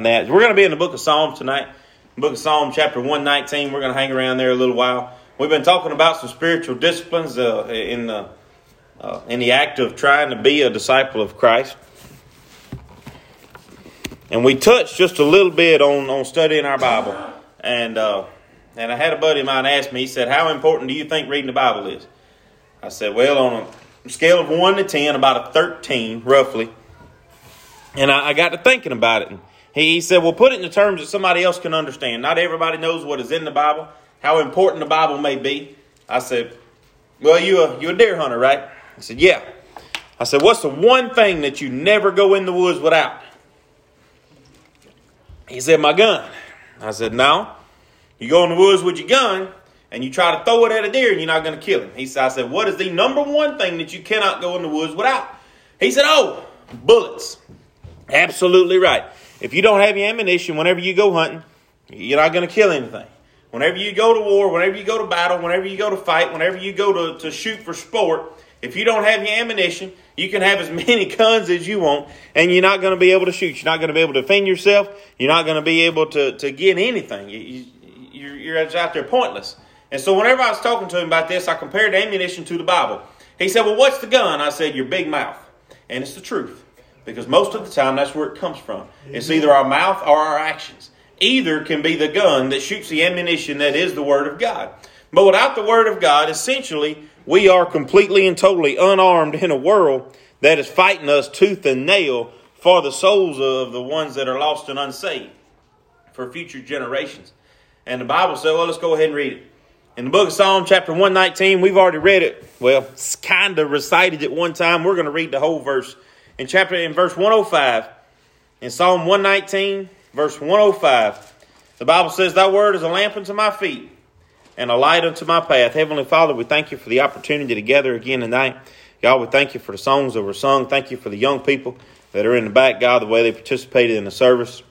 that. We're going to be in the book of Psalms tonight. Book of Psalm, chapter 119. We're going to hang around there a little while. We've been talking about some spiritual disciplines uh, in, the, uh, in the act of trying to be a disciple of Christ. And we touched just a little bit on, on studying our Bible. And, uh, and I had a buddy of mine ask me, he said, How important do you think reading the Bible is? I said, Well, on a scale of 1 to 10, about a 13, roughly. And I, I got to thinking about it. And he, said, Well, put it in the terms that somebody else can understand. Not everybody knows what is in the Bible, how important the Bible may be. I said, Well, you a, you a deer hunter, right? He said, Yeah. I said, What's the one thing that you never go in the woods without? He said, My gun. I said, No. You go in the woods with your gun and you try to throw it at a deer and you're not going to kill him. He said, I said, What is the number one thing that you cannot go in the woods without? He said, Oh, bullets. Absolutely right. If you don't have your ammunition whenever you go hunting, you're not going to kill anything. Whenever you go to war, whenever you go to battle, whenever you go to fight, whenever you go to, to shoot for sport, if you don't have your ammunition, you can have as many guns as you want, and you're not going to be able to shoot. You're not going to be able to defend yourself. You're not going to be able to, to get anything. You, you, you're, out there pointless. And so, whenever I was talking to him about this, I compared ammunition to the Bible. He said, Well, what's the gun? I said, Your big mouth. And it's the truth. Because most of the time, that's where it comes from. It's either our mouth or our actions. Either can be the gun that shoots the ammunition that is the Word of God. But without the Word of God, essentially, we are completely and totally unarmed in a world that is fighting us tooth and nail for the souls of the ones that are lost and unsaved for future generations. And the Bible said, well, let's go ahead and read it. In the book of Psalm, chapter 119, we've already read it. Well, kind of recited it one time. We're going to read the whole verse in chapter in verse 105 in Psalm 119 verse 105 the Bible says thy word is a lamp unto my feet and a light unto my path. Heavenly father we thank you for the opportunity to gather again tonight. God we thank you for the songs that were sung. Thank you for the young people that are in the back God the way they participated in the service.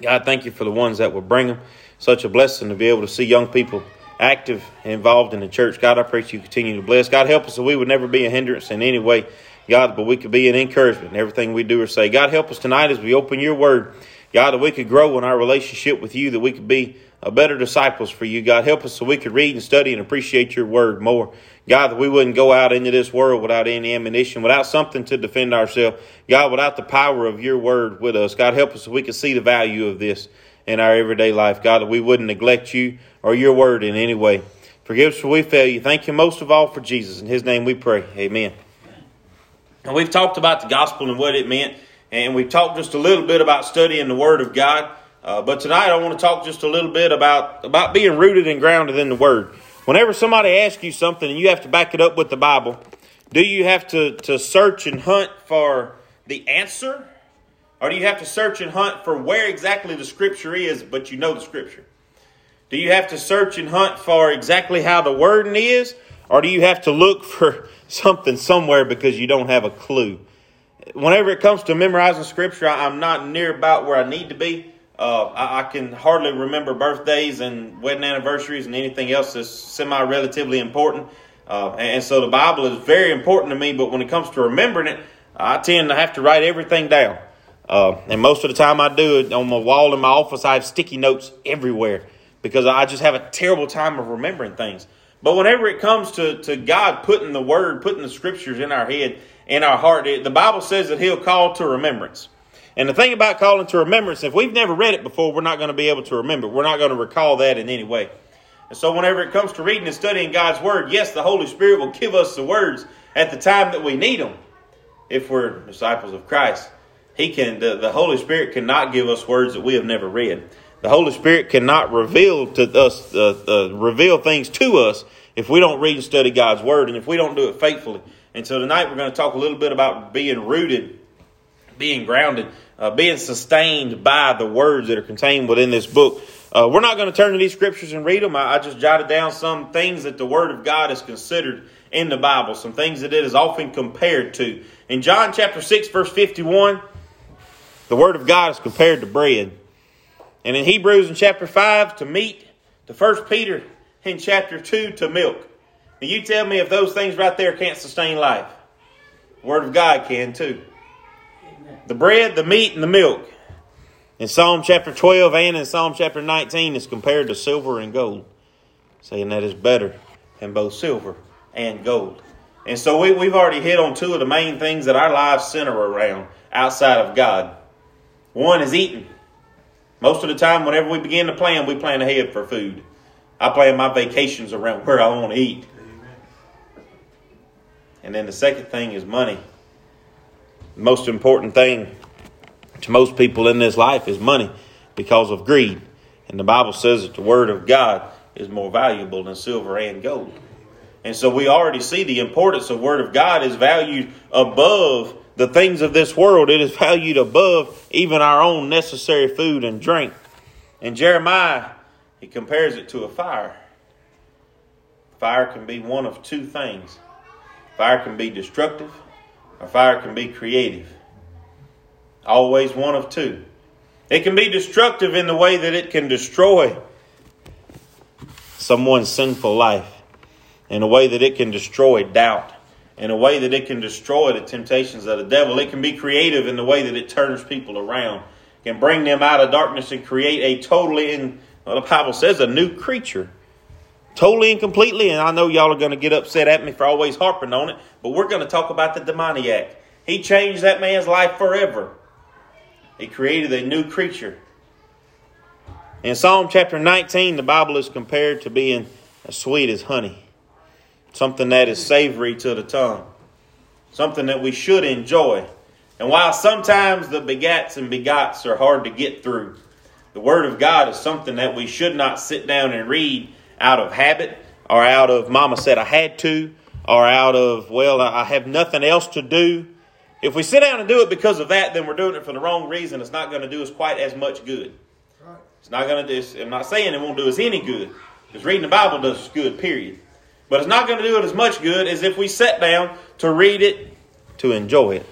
God thank you for the ones that will bring them such a blessing to be able to see young people active and involved in the church. God I pray you continue to bless. God help us that we would never be a hindrance in any way God, but we could be an encouragement in everything we do or say. God, help us tonight as we open your word. God, that we could grow in our relationship with you, that we could be better disciples for you. God, help us so we could read and study and appreciate your word more. God, that we wouldn't go out into this world without any ammunition, without something to defend ourselves. God, without the power of your word with us. God, help us so we could see the value of this in our everyday life. God, that we wouldn't neglect you or your word in any way. Forgive us for we fail you. Thank you most of all for Jesus. In his name we pray. Amen. And we've talked about the gospel and what it meant, and we've talked just a little bit about studying the Word of God. Uh, but tonight I want to talk just a little bit about, about being rooted and grounded in the Word. Whenever somebody asks you something and you have to back it up with the Bible, do you have to, to search and hunt for the answer? Or do you have to search and hunt for where exactly the Scripture is, but you know the Scripture? Do you have to search and hunt for exactly how the wording is? Or do you have to look for something somewhere because you don't have a clue. Whenever it comes to memorizing scripture, I'm not near about where I need to be. Uh, I, I, can hardly remember birthdays and wedding anniversaries and anything else that's semi relatively important. Uh, and so the Bible is very important to me, but when it comes to remembering it, I tend to have to write everything down. Uh, and most of the time I do it on my wall in my office, I have sticky notes everywhere because I just have a terrible time of remembering things. But whenever it comes to, to God putting the word, putting the scriptures in our head, in our heart, it, the Bible says that He'll call to remembrance. And the thing about calling to remembrance, if we've never read it before, we're not going to be able to remember. We're not going to recall that in any way. And so, whenever it comes to reading and studying God's Word, yes, the Holy Spirit will give us the words at the time that we need them. If we're disciples of Christ, He can. The, the Holy Spirit cannot give us words that we have never read. The Holy Spirit cannot reveal to us, uh, uh, reveal things to us if we don't read and study God's Word and if we don't do it faithfully. And so tonight we're going to talk a little bit about being rooted, being grounded, uh, being sustained by the words that are contained within this book. Uh, we're not going to turn to these scriptures and read them. I, I just jotted down some things that the Word of God is considered in the Bible, some things that it is often compared to. In John chapter 6, verse 51, the Word of God is compared to bread. And in Hebrews in chapter 5 to meat, to 1 Peter in chapter 2 to milk. And you tell me if those things right there can't sustain life. The Word of God can too. Amen. The bread, the meat, and the milk. In Psalm chapter 12 and in Psalm chapter 19 is compared to silver and gold, saying that is better than both silver and gold. And so we, we've already hit on two of the main things that our lives center around outside of God. One is eating. Most of the time, whenever we begin to plan, we plan ahead for food. I plan my vacations around where I want to eat. And then the second thing is money. The most important thing to most people in this life is money because of greed. And the Bible says that the Word of God is more valuable than silver and gold. And so we already see the importance of Word of God is valued above the things of this world. It is valued above even our own necessary food and drink. And Jeremiah, he compares it to a fire. Fire can be one of two things fire can be destructive, or fire can be creative. Always one of two. It can be destructive in the way that it can destroy someone's sinful life, in a way that it can destroy doubt, in a way that it can destroy the temptations of the devil. It can be creative in the way that it turns people around, it can bring them out of darkness and create a totally, in, well, the Bible says, a new creature. Totally and completely, and I know y'all are going to get upset at me for always harping on it, but we're going to talk about the demoniac. He changed that man's life forever. He created a new creature. In Psalm chapter 19, the Bible is compared to being as sweet as honey, something that is savory to the tongue, something that we should enjoy. And while sometimes the begats and begots are hard to get through, the Word of God is something that we should not sit down and read out of habit or out of mama said I had to or out of, well, I have nothing else to do. If we sit down and do it because of that, then we're doing it for the wrong reason. It's not going to do us quite as much good. It's not going to do. I'm not saying it won't do us any good, because reading the Bible does us good. Period. But it's not going to do it as much good as if we sat down to read it to enjoy it,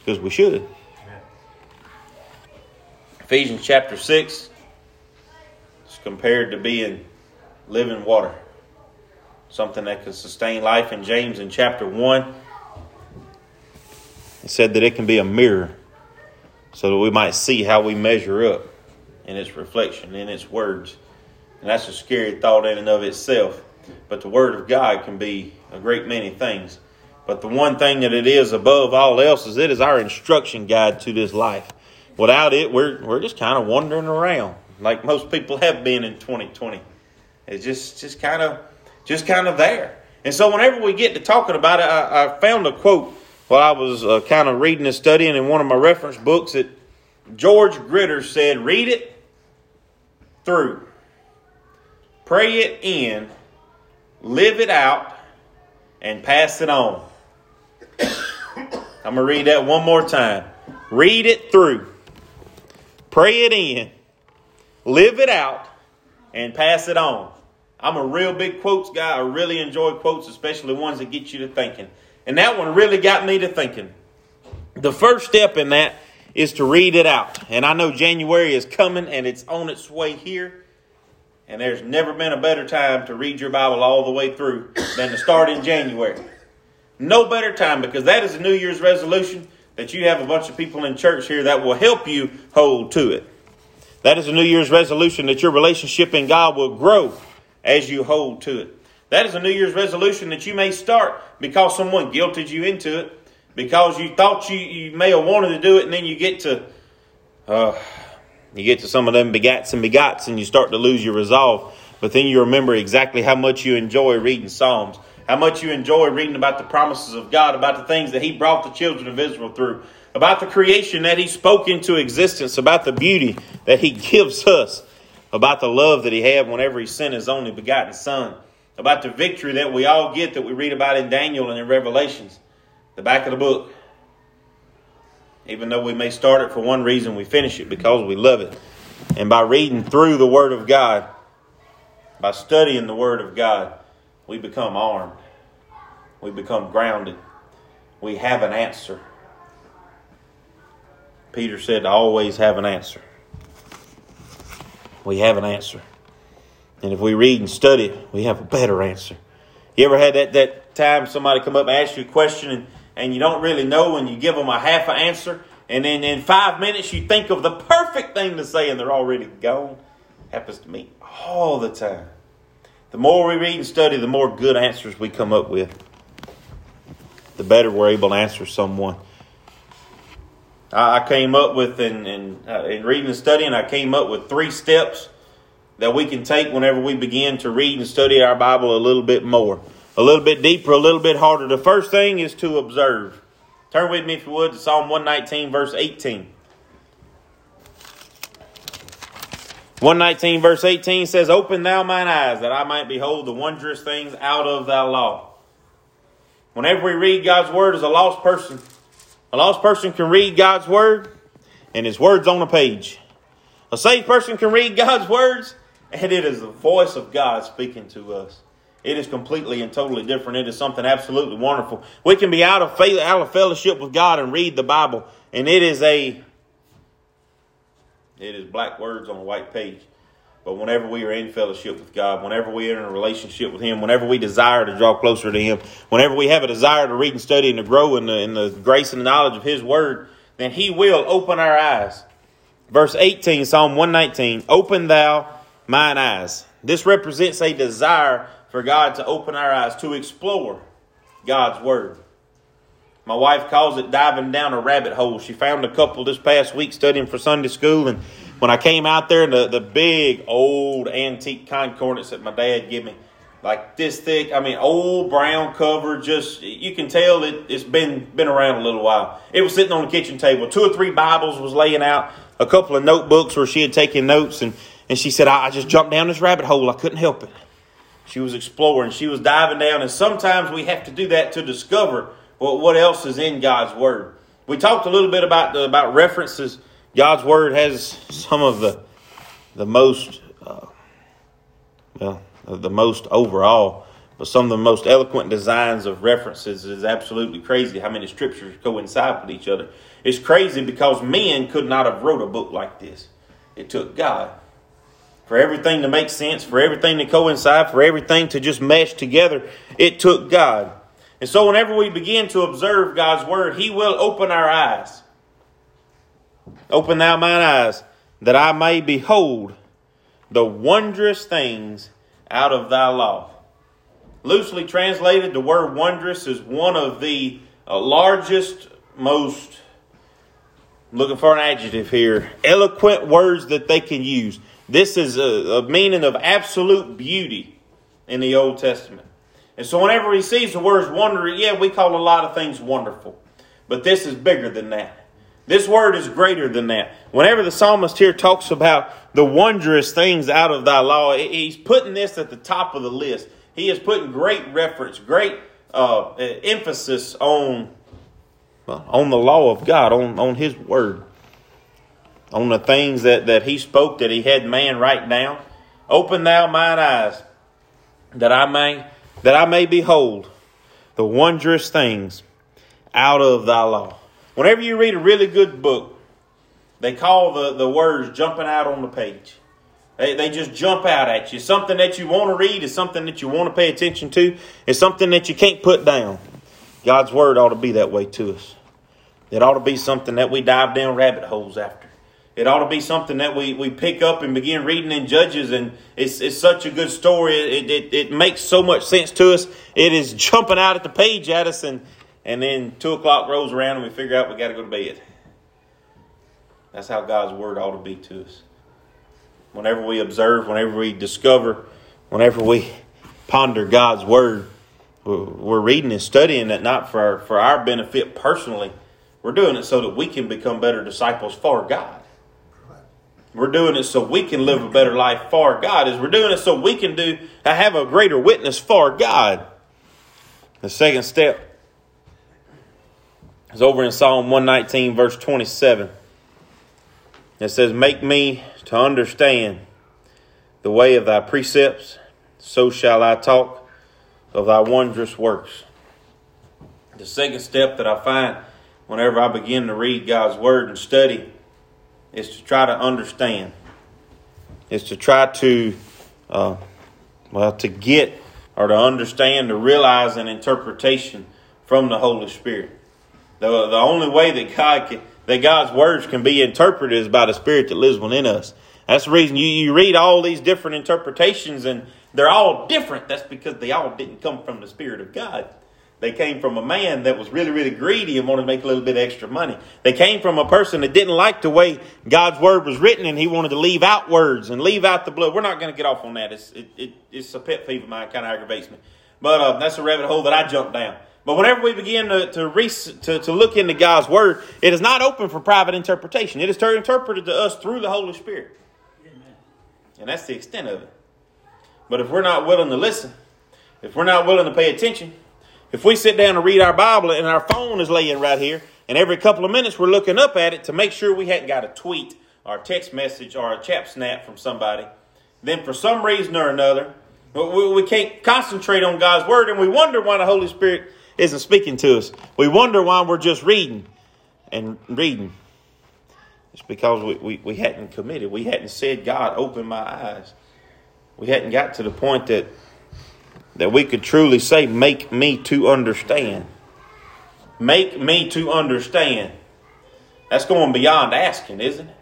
because we should. Ephesians chapter six is compared to being living water, something that can sustain life. In James in chapter one it said that it can be a mirror so that we might see how we measure up in its reflection, in its words. And that's a scary thought in and of itself. But the Word of God can be a great many things. But the one thing that it is above all else is it is our instruction guide to this life. Without it, we're, we're just kind of wandering around like most people have been in 2020. It's just, just kind of just kind of there. And so whenever we get to talking about it, I, I found a quote while I was uh, kind of reading and studying in one of my reference books that George Gritter said, read it through, pray it in, live it out, and pass it on. I'm going to read that one more time. Read it through, pray it in, live it out, and pass it on. I'm a real big quotes guy. I really enjoy quotes, especially ones that get you to thinking. And that one really got me to thinking. The first step in that is to read it out. And I know January is coming and it's on its way here. And there's never been a better time to read your Bible all the way through than to start in January. No better time because that is a New Year's resolution that you have a bunch of people in church here that will help you hold to it. That is a New Year's resolution that your relationship in God will grow as you hold to it. That is a New Year's resolution that you may start because someone guilted you into it, because you thought you, you may have wanted to do it, and then you get to uh, you get to some of them begats and begots, and you start to lose your resolve. But then you remember exactly how much you enjoy reading Psalms, how much you enjoy reading about the promises of God, about the things that He brought the children of Israel through, about the creation that He spoke into existence, about the beauty that He gives us, about the love that He had whenever He sent His only begotten Son about the victory that we all get that we read about in Daniel and in Revelations, the back of the book. Even though we may start it for one reason, we finish it because we love it. And by reading through the Word of God, by studying the Word of God, we become armed. We become grounded. We have an answer. Peter said to always have an answer. We have an answer. And if we read and study, we have a better answer. You ever had that, that time somebody come up and ask you a question and, and you don't really know and you give them a half an answer and then in five minutes you think of the perfect thing to say and they're already gone. Happens to me all the time. The more we read and study, the more good answers we come up with. The better we're able to answer someone. I came up with, in, in, uh, in reading and studying, I came up with three steps that we can take whenever we begin to read and study our Bible a little bit more, a little bit deeper, a little bit harder. The first thing is to observe. Turn with me, if you would, to Psalm 119, verse 18. 119 verse 18 says, Open thou mine eyes that I might behold the wondrous things out of thy law. Whenever we read God's word as a lost person, a lost person can read God's word and his words on a page. A saved person can read God's words and it is the voice of God speaking to us. It is completely and totally different. It is something absolutely wonderful. We can be out of faith, out of fellowship with God and read the Bible, and it is a it is black words on a white page. But whenever we are in fellowship with God, whenever we are in a relationship with Him, whenever we desire to draw closer to Him, whenever we have a desire to read and study and to grow in the, in the grace and the knowledge of His Word, then He will open our eyes. Verse 18, Psalm 119 Open thou mine eyes. This represents a desire for God to open our eyes, to explore God's Word. My wife calls it diving down a rabbit hole. She found a couple this past week studying for Sunday school, and when I came out there, the, the big old antique concordance that my dad gave me, like this thick, I mean, old brown cover, just you can tell it, it's been been around a little while. It was sitting on the kitchen table. Two or three Bibles was laying out, a couple of notebooks where she had taken notes, and, and she said, I, I just jumped down this rabbit hole. I couldn't help it. She was exploring, she was diving down, and sometimes we have to do that to discover well, what else is in God's Word? We talked a little bit about the, about references. God's Word has some of the the most uh, well the most overall, but some of the most eloquent designs of references is absolutely crazy. How many scriptures coincide with each other? It's crazy because men could not have wrote a book like this. It took God for everything to make sense, for everything to coincide, for everything to just mesh together. It took God. And so, whenever we begin to observe God's word, He will open our eyes. Open thou mine eyes, that I may behold the wondrous things out of thy law. Loosely translated, the word wondrous is one of the uh, largest, most, looking for an adjective here, eloquent words that they can use. This is a, a meaning of absolute beauty in the Old Testament. And so whenever he sees the words wonder, yeah, we call a lot of things wonderful. But this is bigger than that. This word is greater than that. Whenever the psalmist here talks about the wondrous things out of thy law, he's putting this at the top of the list. He is putting great reference, great uh, emphasis on, on the law of God, on, on his word, on the things that, that he spoke that he had man write down. Open thou mine eyes that I may that I may behold the wondrous things out of thy law. Whenever you read a really good book, they call the, the words jumping out on the page. They, they just jump out at you. Something that you want to read is something that you want to pay attention to. It's something that you can't put down. God's word ought to be that way to us. It ought to be something that we dive down rabbit holes after. It ought to be something that we, we pick up and begin reading in Judges, and it's, it's such a good story. It, it, it makes so much sense to us. It is jumping out at the page at us, and, and then 2 o'clock rolls around and we figure out we got to go to bed. That's how God's Word ought to be to us. Whenever we observe, whenever we discover, whenever we ponder God's Word, we're reading and studying it not for our, for our benefit personally. We're doing it so that we can become better disciples for God. We're doing it so we can live a better life for God. Is we're doing it so we can do have a greater witness for God. The second step is over in Psalm 119, verse 27. It says, Make me to understand the way of thy precepts, so shall I talk of thy wondrous works. The second step that I find whenever I begin to read God's word and study is to try to understand, is to try to, uh, well, to get or to understand, to realize an interpretation from the Holy Spirit. The, the only way that God can, that God's words can be interpreted is by the Spirit that lives within us. That's the reason you, you read all these different interpretations and they're all different. That's because they all didn't come from the Spirit of God. They came from a man that was really, really greedy and wanted to make a little bit extra money. They came from a person that didn't like the way God's word was written and he wanted to leave out words and leave out the blood. We're not going to get off on that. It's, it, it, it's a pet peeve of mine, kind of aggravates me. But uh, that's a rabbit hole that I jumped down. But whenever we begin to, to, re- to, to look into God's word, it is not open for private interpretation. It is interpreted to us through the Holy Spirit. And that's the extent of it. But if we're not willing to listen, if we're not willing to pay attention, if we sit down and read our Bible and our phone is laying right here, and every couple of minutes we're looking up at it to make sure we hadn't got a tweet or a text message or a chat snap from somebody, then for some reason or another, we can't concentrate on God's Word and we wonder why the Holy Spirit isn't speaking to us. We wonder why we're just reading and reading. It's because we, we, we hadn't committed. We hadn't said, God, open my eyes. We hadn't got to the point that that we could truly say, Make me to understand. Make me to understand. That's going beyond asking, isn't it?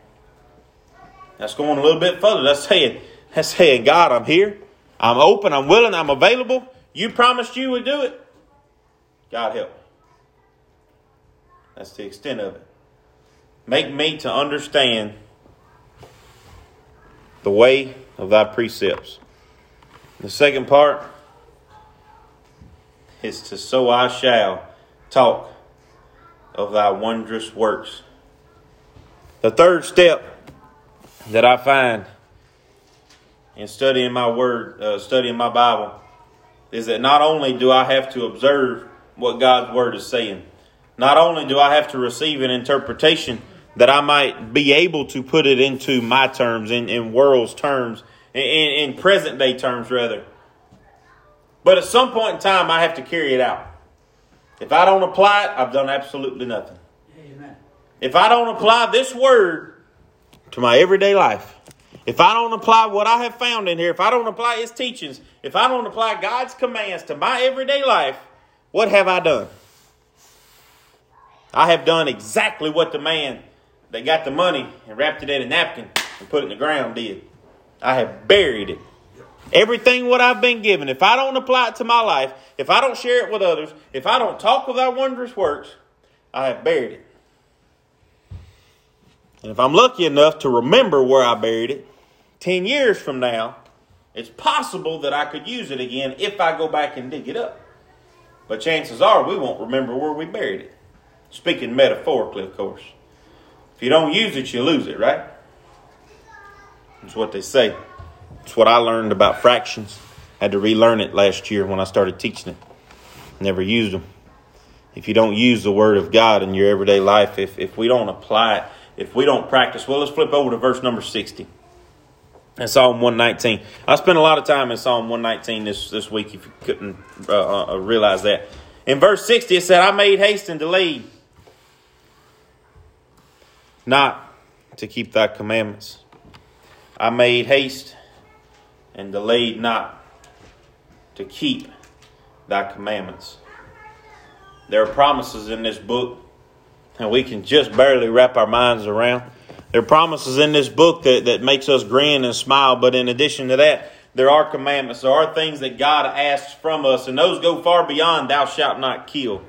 That's going a little bit further. That's saying, that's saying, God, I'm here. I'm open. I'm willing. I'm available. You promised you would do it. God help. That's the extent of it. Make me to understand the way of thy precepts. The second part, is to so I shall talk of thy wondrous works. The third step that I find in studying my word, uh, studying my Bible, is that not only do I have to observe what God's word is saying, not only do I have to receive an interpretation that I might be able to put it into my terms, in, in world's terms, in, in present day terms, rather, but at some point in time, I have to carry it out. If I don't apply it, I've done absolutely nothing. Amen. If I don't apply this word to my everyday life, if I don't apply what I have found in here, if I don't apply its teachings, if I don't apply God's commands to my everyday life, what have I done? I have done exactly what the man that got the money and wrapped it in a napkin and put it in the ground did. I have buried it. Everything what I've been given, if I don't apply it to my life, if I don't share it with others, if I don't talk of thy wondrous works, I have buried it. And if I'm lucky enough to remember where I buried it, 10 years from now, it's possible that I could use it again if I go back and dig it up. But chances are we won't remember where we buried it. Speaking metaphorically, of course. If you don't use it, you lose it, right? That's what they say. It's what I learned about fractions. I had to relearn it last year when I started teaching it. Never used them. If you don't use the Word of God in your everyday life, if, if we don't apply it, if we don't practice, well, let's flip over to verse number 60. In Psalm 119. I spent a lot of time in Psalm 119 this, this week, if you couldn't uh, uh, realize that. In verse 60, it said, I made haste and delayed not to keep thy commandments. I made haste and delayed not to keep thy commandments. There are promises in this book, that we can just barely wrap our minds around. There are promises in this book that, that makes us grin and smile, but in addition to that, there are commandments. There are things that God asks from us, and those go far beyond thou shalt not kill.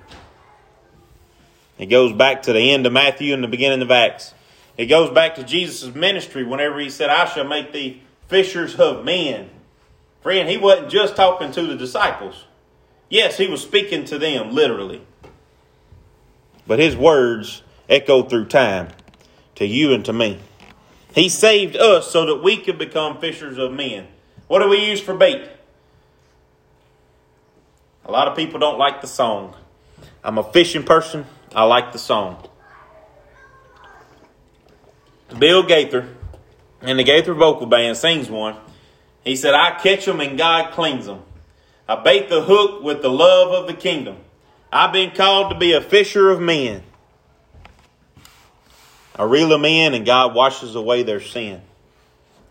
It goes back to the end of Matthew and the beginning of Acts. It goes back to Jesus' ministry whenever he said, I shall make thee fishers of men. Friend, he wasn't just talking to the disciples. Yes, he was speaking to them literally. But his words echoed through time to you and to me. He saved us so that we could become fishers of men. What do we use for bait? A lot of people don't like the song. I'm a fishing person. I like the song. Bill Gaither and the Gaither Vocal Band sings one. He said, I catch them and God cleans them. I bait the hook with the love of the kingdom. I've been called to be a fisher of men. I reel them in and God washes away their sin.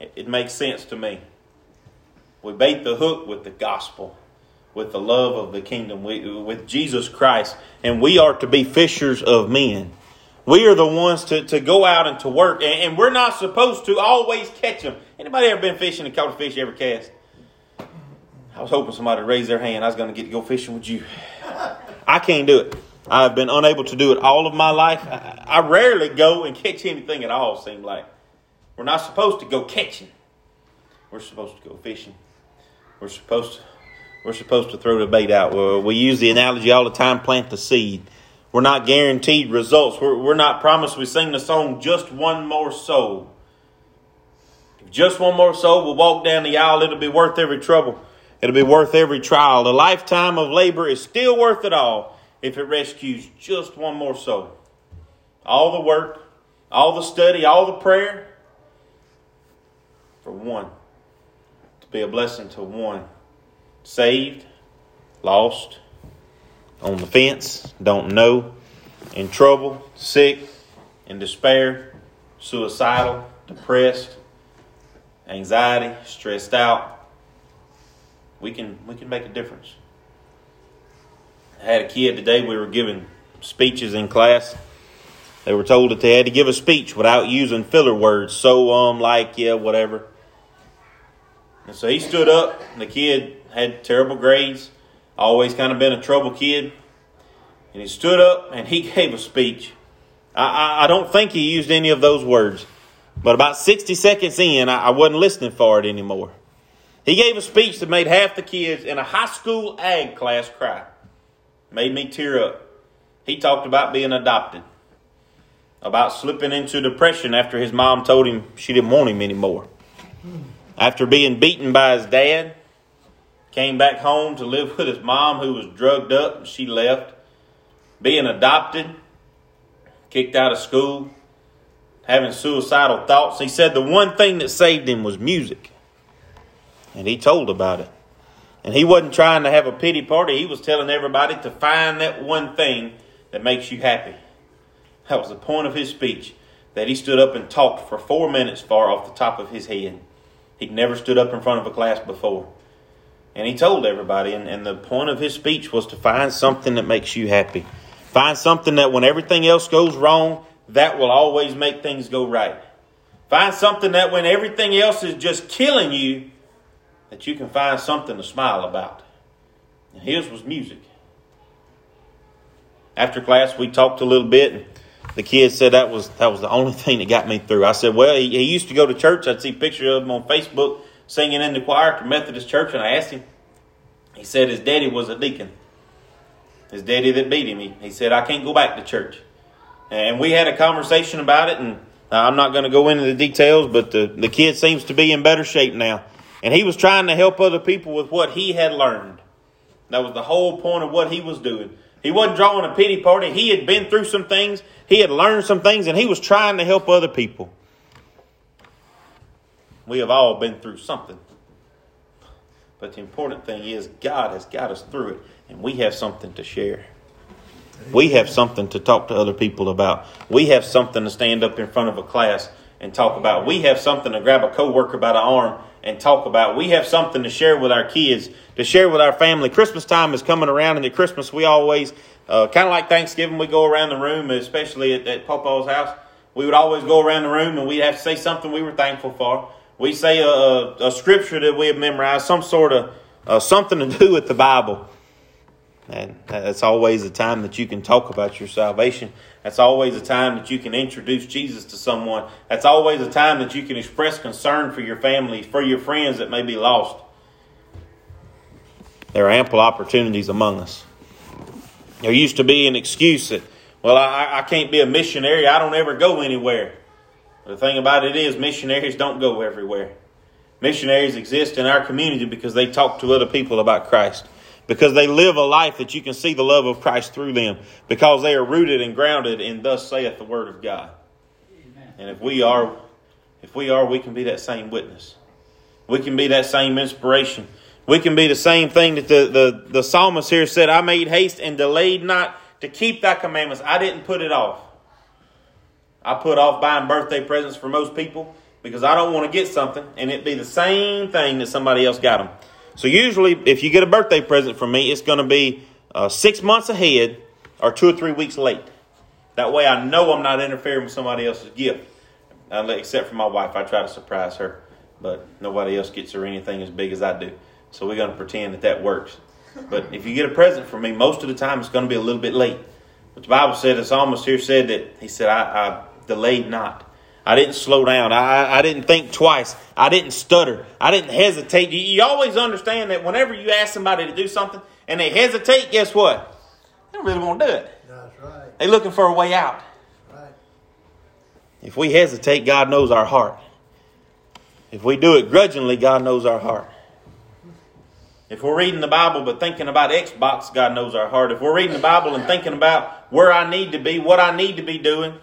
It, it makes sense to me. We bait the hook with the gospel, with the love of the kingdom, with Jesus Christ, and we are to be fishers of men. We are the ones to, to go out and to work, and, and we're not supposed to always catch them. Anybody ever been fishing and caught a fish you ever cast? I was hoping somebody would raise their hand. I was going to get to go fishing with you. I can't do it. I've been unable to do it all of my life. I, I rarely go and catch anything at all, seem like. We're not supposed to go catching. We're supposed to go fishing. We're supposed to, we're supposed to throw the bait out. Well, we use the analogy all the time plant the seed. We're not guaranteed results. We're, we're not promised. We sing the song, Just One More Soul. If just one more soul will walk down the aisle, it'll be worth every trouble. It'll be worth every trial. The lifetime of labor is still worth it all if it rescues just one more soul. All the work, all the study, all the prayer for one. To be a blessing to one. Saved, lost, on the fence, don't know, in trouble, sick, in despair, suicidal, depressed, anxiety, stressed out. We can we can make a difference. I had a kid today, we were giving speeches in class. They were told that they had to give a speech without using filler words, so, um, like, yeah, whatever. And so he stood up, the kid had terrible grades, always kind of been a trouble kid. And he stood up and he gave a speech. I, I, I don't think he used any of those words, but about 60 seconds in, I, I wasn't listening for it anymore. He gave a speech that made half the kids in a high school ag class cry made me tear up. He talked about being adopted, about slipping into depression after his mom told him she didn't want him anymore. After being beaten by his dad, came back home to live with his mom who was drugged up and she left. Being adopted, kicked out of school, having suicidal thoughts. He said the one thing that saved him was music. And he told about it. And he wasn't trying to have a pity party. He was telling everybody to find that one thing that makes you happy. That was the point of his speech. That he stood up and talked for four minutes far off the top of his head. He'd never stood up in front of a class before. And he told everybody, and, and the point of his speech was to find something that makes you happy. Find something that when everything else goes wrong, that will always make things go right. Find something that when everything else is just killing you, that you can find something to smile about. And his was music. After class, we talked a little bit, and the kid said that was that was the only thing that got me through. I said, "Well, he, he used to go to church. I'd see pictures of him on Facebook singing in the choir at the Methodist church." And I asked him. He said his daddy was a deacon. His daddy that beat him. He, he said, "I can't go back to church." And we had a conversation about it, and I'm not going to go into the details, but the, the kid seems to be in better shape now. And he was trying to help other people with what he had learned. That was the whole point of what he was doing. He wasn't drawing a pity party. He had been through some things, he had learned some things, and he was trying to help other people. We have all been through something. But the important thing is, God has got us through it, and we have something to share. We have something to talk to other people about. We have something to stand up in front of a class and talk about. We have something to grab a coworker by the arm and talk about. We have something to share with our kids, to share with our family. Christmas time is coming around, and at Christmas we always, uh, kind of like Thanksgiving, we go around the room, especially at, at Papa's house. We would always go around the room and we'd have to say something we were thankful for. We say a, a, scripture that we have memorized, some sort of uh, something to do with the Bible. And that's always a time that you can talk about your salvation. That's always a time that you can introduce Jesus to someone. That's always a time that you can express concern for your family, for your friends that may be lost. There are ample opportunities among us. There used to be an excuse that, well, I, I can't be a missionary. I don't ever go anywhere. The thing about it is, missionaries don't go everywhere. Missionaries exist in our community because they talk to other people about Christ because they live a life that you can see the love of Christ through them because they are rooted and grounded in thus saith the word of God. Amen. And if we are if we are we can be that same witness. We can be that same inspiration. We can be the same thing that the, the, the psalmist here said, I made haste and delayed not to keep thy commandments. I didn't put it off. I put off buying birthday presents for most people because I don't want to get something and it be the same thing that somebody else got them. So usually, if you get a birthday present from me, it's going to be uh, six months ahead or two or three weeks late. That way I know I'm not interfering with somebody else's gift. Except for my wife. I try to surprise her. But nobody else gets her anything as big as I do. So we're going to pretend that that works. But if you get a present from me, most of the time it's going to be a little bit late. But the Bible said, the psalmist here said that, he said, I, I delayed not. I didn't slow down. I, I didn't think twice. I didn't stutter. I didn't hesitate. You, you always understand that whenever you ask somebody to do something and they hesitate, guess what? They don't really want to do it. That's right. They're looking for a way out. Right. If we hesitate, God knows our heart. If we do it grudgingly, God knows our heart. If we're reading the Bible but thinking about Xbox, God knows our heart. If we're reading the Bible and thinking about where I need to be, what I need to be doing,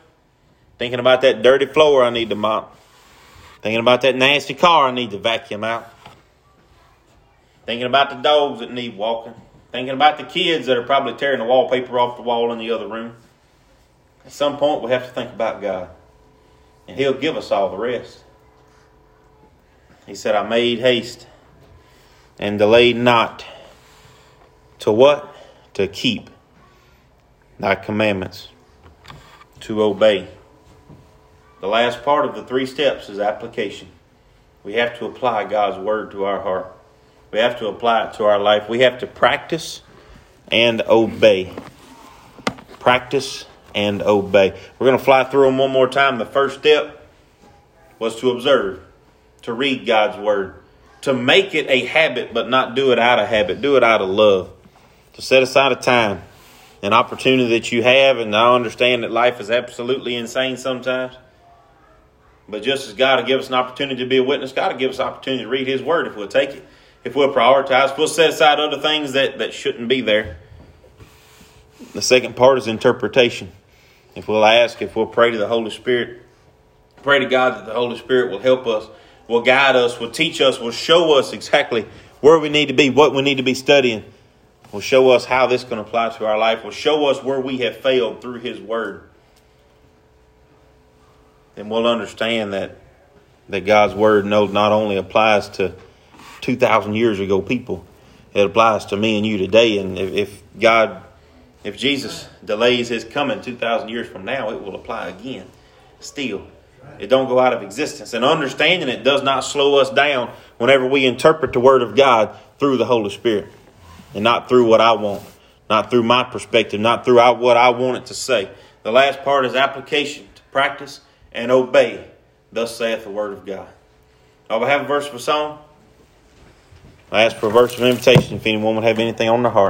thinking about that dirty floor I need to mop, thinking about that nasty car I need to vacuum out, thinking about the dogs that need walking, thinking about the kids that are probably tearing the wallpaper off the wall in the other room. At some point, we have to think about God, and He'll give us all the rest. He said, I made haste and delayed not. To what? To keep thy commandments, to obey. The last part of the three steps is application. We have to apply God's word to our heart. We have to apply it to our life. We have to practice and obey. Practice and obey. We're going to fly through them one more time. The first step was to observe, to read God's word to make it a habit, but not do it out of habit, do it out of love. To set aside a time, an opportunity that you have, and I understand that life is absolutely insane sometimes. But just as God will give us an opportunity to be a witness, God will give us an opportunity to read His Word if we'll take it, if we'll prioritize, if we'll set aside other things that, that shouldn't be there. The second part is interpretation. If we'll ask, if we'll pray to the Holy Spirit, pray to God that the Holy Spirit will help us will guide us, will teach us, will show us exactly where we need to be, what we need to be studying, will show us how this can apply to our life, will show us where we have failed through His Word. Then we'll understand that, that God's Word not only applies to 2,000 years ago people, it applies to me and you today. And if, if God, if Jesus delays His coming 2,000 years from now, it will apply again still. It don't go out of existence. And understanding it does not slow us down whenever we interpret the Word of God through the Holy Spirit and not through what I want, not through my perspective, not through what I want it to say. The last part is application to practice and obey. Thus saith the Word of God. I will have a verse of a song. I ask for a verse of invitation if anyone would have anything on their heart.